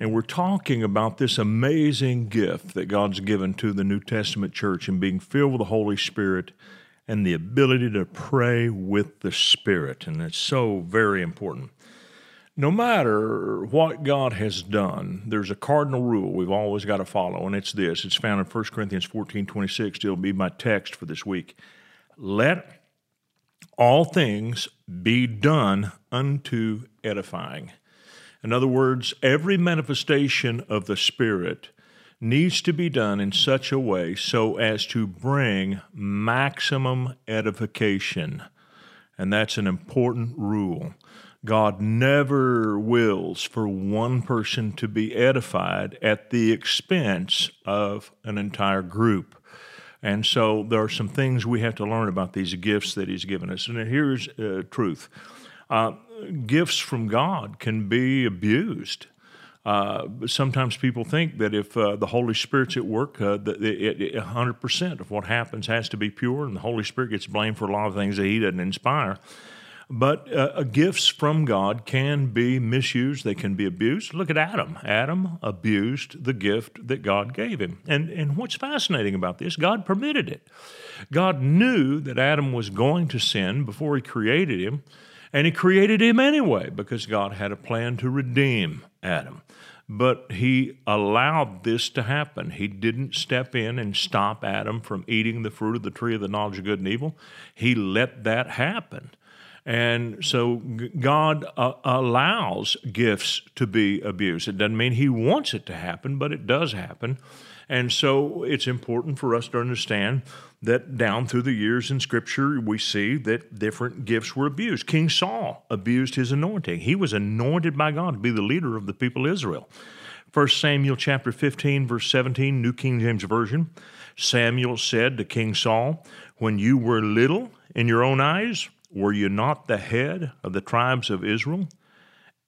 And we're talking about this amazing gift that God's given to the New Testament church and being filled with the Holy Spirit and the ability to pray with the Spirit. And it's so very important. No matter what God has done, there's a cardinal rule we've always got to follow, and it's this. It's found in 1 Corinthians 14 26. It'll be my text for this week. Let all things be done unto edifying. In other words, every manifestation of the Spirit needs to be done in such a way so as to bring maximum edification. And that's an important rule. God never wills for one person to be edified at the expense of an entire group. And so there are some things we have to learn about these gifts that He's given us. And here's uh, truth uh, gifts from God can be abused. Uh, sometimes people think that if uh, the Holy Spirit's at work, uh, that it, it, 100% of what happens has to be pure, and the Holy Spirit gets blamed for a lot of things that He doesn't inspire. But uh, gifts from God can be misused, they can be abused. Look at Adam. Adam abused the gift that God gave him. And, and what's fascinating about this, God permitted it. God knew that Adam was going to sin before He created him. And he created him anyway because God had a plan to redeem Adam. But he allowed this to happen. He didn't step in and stop Adam from eating the fruit of the tree of the knowledge of good and evil. He let that happen. And so God uh, allows gifts to be abused. It doesn't mean He wants it to happen, but it does happen. And so it's important for us to understand that down through the years in Scripture, we see that different gifts were abused. King Saul abused his anointing. He was anointed by God to be the leader of the people of Israel. 1 Samuel chapter 15, verse 17, New King James Version. Samuel said to King Saul, When you were little in your own eyes, were you not the head of the tribes of Israel?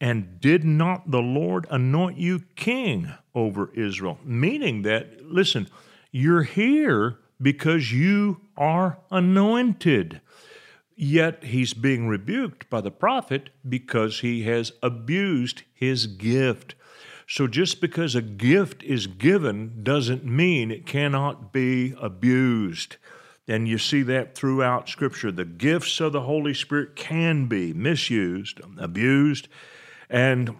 And did not the Lord anoint you king over Israel? Meaning that, listen, you're here because you are anointed. Yet he's being rebuked by the prophet because he has abused his gift. So just because a gift is given doesn't mean it cannot be abused. And you see that throughout Scripture. The gifts of the Holy Spirit can be misused, abused, and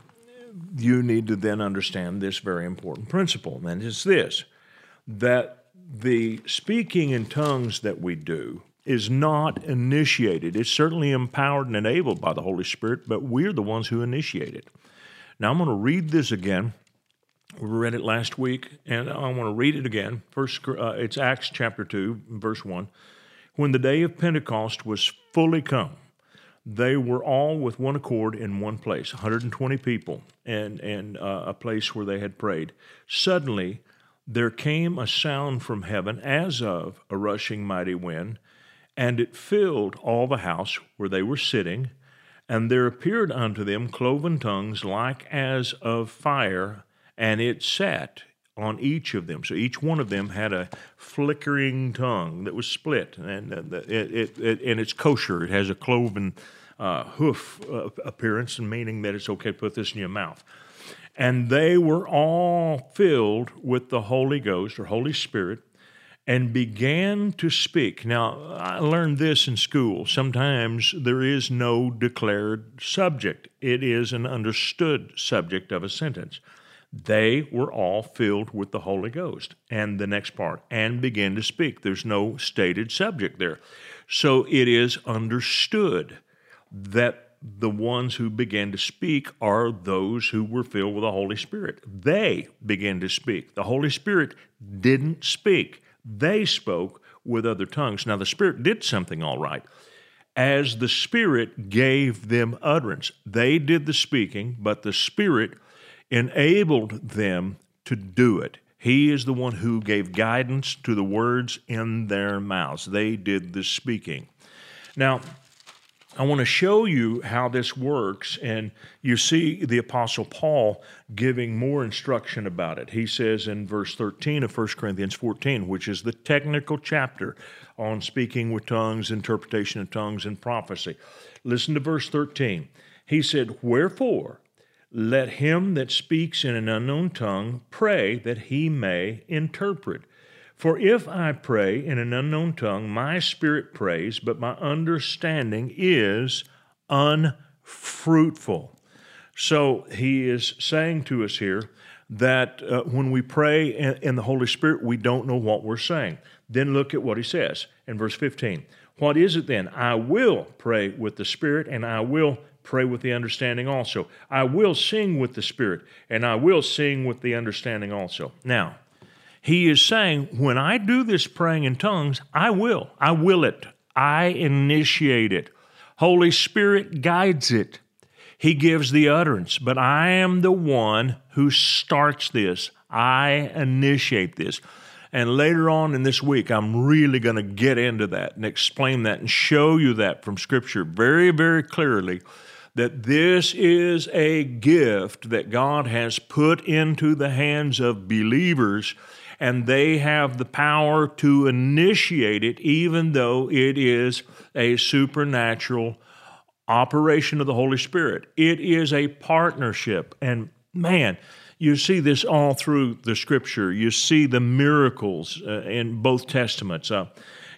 you need to then understand this very important principle, and it's this that the speaking in tongues that we do is not initiated. It's certainly empowered and enabled by the Holy Spirit, but we're the ones who initiate it. Now I'm going to read this again. We read it last week, and I want to read it again. First, uh, it's Acts chapter two, verse one. When the day of Pentecost was fully come, they were all with one accord in one place, 120 people, and and uh, a place where they had prayed. Suddenly there came a sound from heaven as of a rushing mighty wind, and it filled all the house where they were sitting. And there appeared unto them cloven tongues like as of fire, and it sat on each of them. So each one of them had a flickering tongue that was split, and uh, it, it, it and it's kosher. It has a cloven uh, hoof uh, appearance, meaning that it's okay to put this in your mouth. And they were all filled with the Holy Ghost or Holy Spirit and began to speak. Now, I learned this in school. Sometimes there is no declared subject, it is an understood subject of a sentence. They were all filled with the Holy Ghost. And the next part, and began to speak. There's no stated subject there. So it is understood that the ones who began to speak are those who were filled with the Holy Spirit. They began to speak. The Holy Spirit didn't speak, they spoke with other tongues. Now, the Spirit did something all right. As the Spirit gave them utterance, they did the speaking, but the Spirit enabled them to do it. He is the one who gave guidance to the words in their mouths. They did the speaking. Now, I want to show you how this works, and you see the Apostle Paul giving more instruction about it. He says in verse 13 of 1 Corinthians 14, which is the technical chapter on speaking with tongues, interpretation of tongues, and prophecy. Listen to verse 13. He said, Wherefore, let him that speaks in an unknown tongue pray that he may interpret. For if I pray in an unknown tongue, my spirit prays, but my understanding is unfruitful. So he is saying to us here that uh, when we pray in, in the Holy Spirit, we don't know what we're saying. Then look at what he says in verse 15. What is it then? I will pray with the Spirit, and I will pray with the understanding also. I will sing with the Spirit, and I will sing with the understanding also. Now, he is saying, when I do this praying in tongues, I will. I will it. I initiate it. Holy Spirit guides it. He gives the utterance, but I am the one who starts this. I initiate this. And later on in this week, I'm really going to get into that and explain that and show you that from Scripture very, very clearly that this is a gift that God has put into the hands of believers and they have the power to initiate it, even though it is a supernatural operation of the Holy Spirit. It is a partnership. And man, you see this all through the scripture. You see the miracles uh, in both testaments. Uh,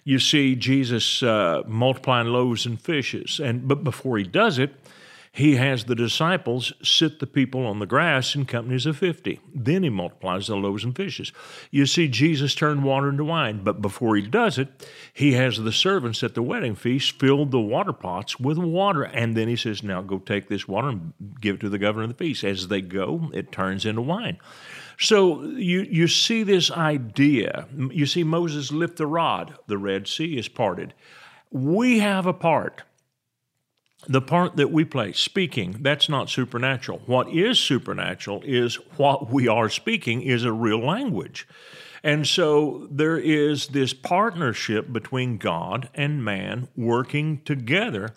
you see Jesus uh, multiplying loaves and fishes. And but before he does it, he has the disciples sit the people on the grass in companies of 50. Then he multiplies the loaves and fishes. You see, Jesus turned water into wine, but before he does it, he has the servants at the wedding feast fill the water pots with water. And then he says, Now go take this water and give it to the governor of the feast. As they go, it turns into wine. So you, you see this idea. You see Moses lift the rod, the Red Sea is parted. We have a part the part that we play, speaking, that's not supernatural. What is supernatural is what we are speaking is a real language. And so there is this partnership between God and man working together.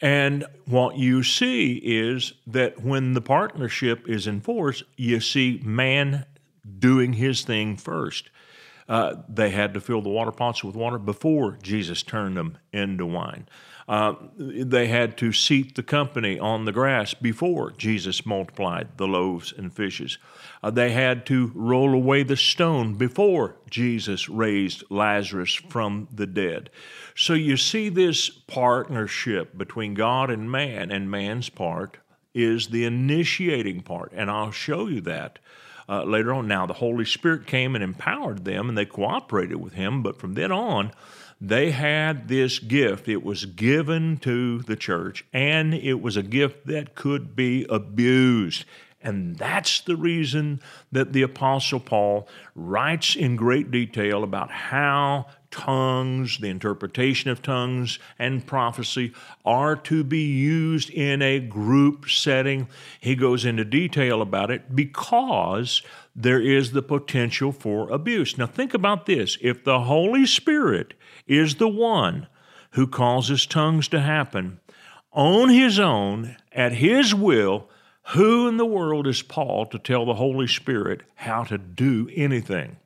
And what you see is that when the partnership is in force, you see man doing his thing first. Uh, they had to fill the water pots with water before Jesus turned them into wine. Uh, they had to seat the company on the grass before Jesus multiplied the loaves and fishes. Uh, they had to roll away the stone before Jesus raised Lazarus from the dead. So you see this partnership between God and man, and man's part is the initiating part. And I'll show you that. Uh, later on. Now, the Holy Spirit came and empowered them, and they cooperated with Him, but from then on, they had this gift. It was given to the church, and it was a gift that could be abused. And that's the reason that the Apostle Paul writes in great detail about how tongues, the interpretation of tongues, and prophecy are to be used in a group setting. He goes into detail about it because there is the potential for abuse. Now, think about this if the Holy Spirit is the one who causes tongues to happen on his own, at his will, who in the world is Paul to tell the Holy Spirit how to do anything?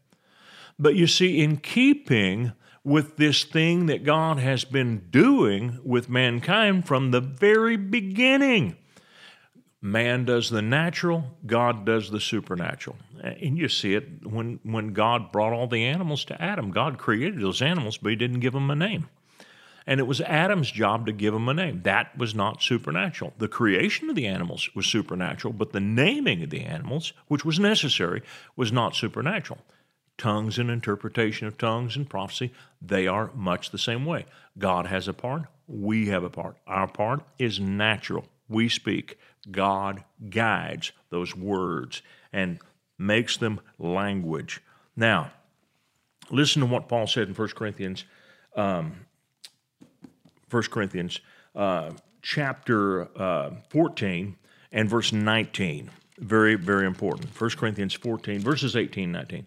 But you see, in keeping with this thing that God has been doing with mankind from the very beginning, man does the natural, God does the supernatural. And you see it when, when God brought all the animals to Adam. God created those animals, but He didn't give them a name. And it was Adam's job to give them a name. That was not supernatural. The creation of the animals was supernatural, but the naming of the animals, which was necessary, was not supernatural. Tongues and interpretation of tongues and prophecy, they are much the same way. God has a part, we have a part. Our part is natural. We speak. God guides those words and makes them language. Now, listen to what Paul said in 1 Corinthians, um, 1 Corinthians uh, chapter uh, 14 and verse 19. Very, very important. 1 Corinthians 14, verses 18 19.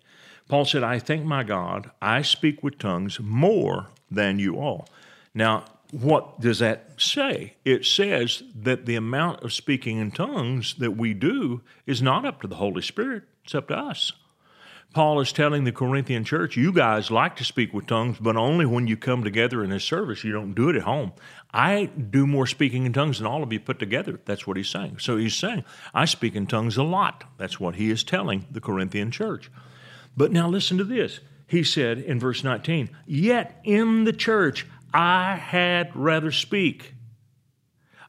Paul said, I thank my God, I speak with tongues more than you all. Now, what does that say? It says that the amount of speaking in tongues that we do is not up to the Holy Spirit, it's up to us. Paul is telling the Corinthian church, you guys like to speak with tongues, but only when you come together in his service. You don't do it at home. I do more speaking in tongues than all of you put together. That's what he's saying. So he's saying, I speak in tongues a lot. That's what he is telling the Corinthian church. But now listen to this. He said in verse 19, Yet in the church I had rather speak.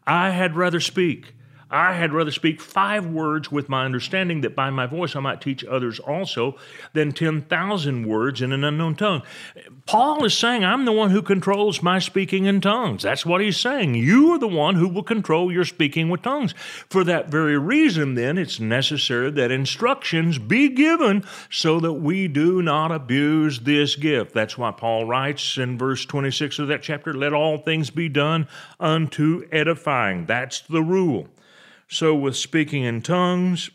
I had rather speak I had rather speak five words with my understanding that by my voice I might teach others also than 10,000 words in an unknown tongue. Paul is saying, I'm the one who controls my speaking in tongues. That's what he's saying. You are the one who will control your speaking with tongues. For that very reason, then, it's necessary that instructions be given so that we do not abuse this gift. That's why Paul writes in verse 26 of that chapter, let all things be done unto edifying. That's the rule. So, with speaking in tongues,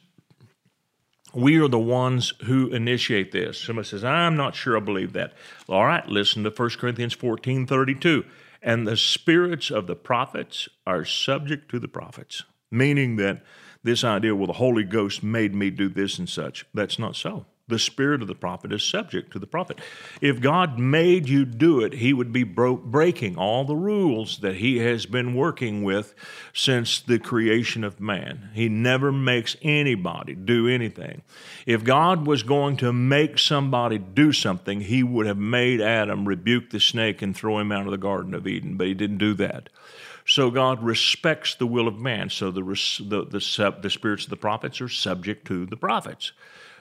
we are the ones who initiate this. Somebody says, I'm not sure I believe that. All right, listen to 1 Corinthians 14 32. And the spirits of the prophets are subject to the prophets, meaning that this idea, well, the Holy Ghost made me do this and such, that's not so the spirit of the prophet is subject to the prophet. If God made you do it, he would be bro- breaking all the rules that he has been working with since the creation of man. He never makes anybody do anything. If God was going to make somebody do something, he would have made Adam rebuke the snake and throw him out of the Garden of Eden, but he didn't do that. So God respects the will of man. So the, the, the, the spirits of the prophets are subject to the prophets.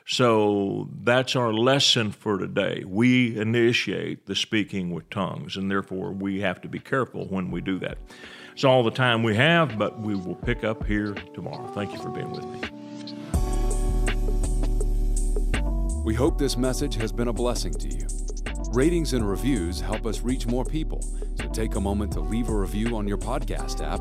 So that's our lesson for today. We initiate the speaking with tongues, and therefore we have to be careful when we do that. It's all the time we have, but we will pick up here tomorrow. Thank you for being with me. We hope this message has been a blessing to you. Ratings and reviews help us reach more people, so take a moment to leave a review on your podcast app